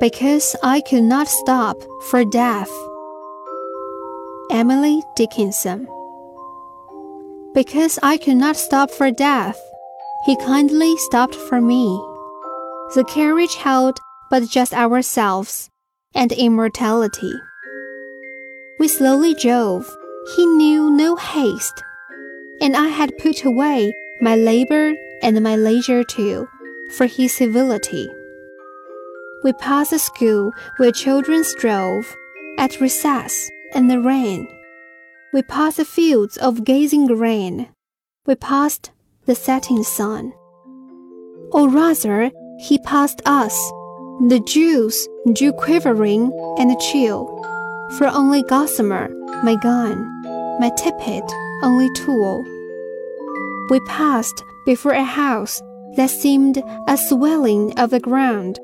Because I could not stop for death. Emily Dickinson. Because I could not stop for death, he kindly stopped for me. The carriage held but just ourselves and immortality. We slowly drove. He knew no haste, and I had put away my labor and my leisure too, for his civility. We passed a school where children strove at recess in the rain. We passed the fields of gazing grain. We passed the setting sun. Or rather, he passed us. The Dews drew quivering and chill. For only gossamer, my gun, my tippet, only tulle. We passed before a house that seemed a swelling of the ground.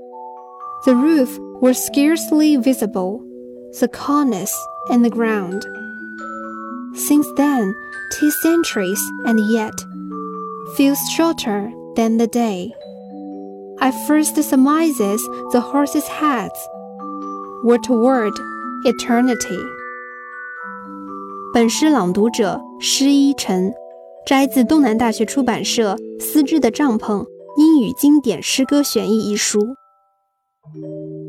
The roof was scarcely visible, the cornice and the ground. Since then, two centuries and yet feels shorter than the day. I first surmises the horses' heads were toward eternity. 本诗朗读者施祎辰，摘自东南大学出版社《丝织的帐篷：英语经典诗歌选译》一书。Thank you.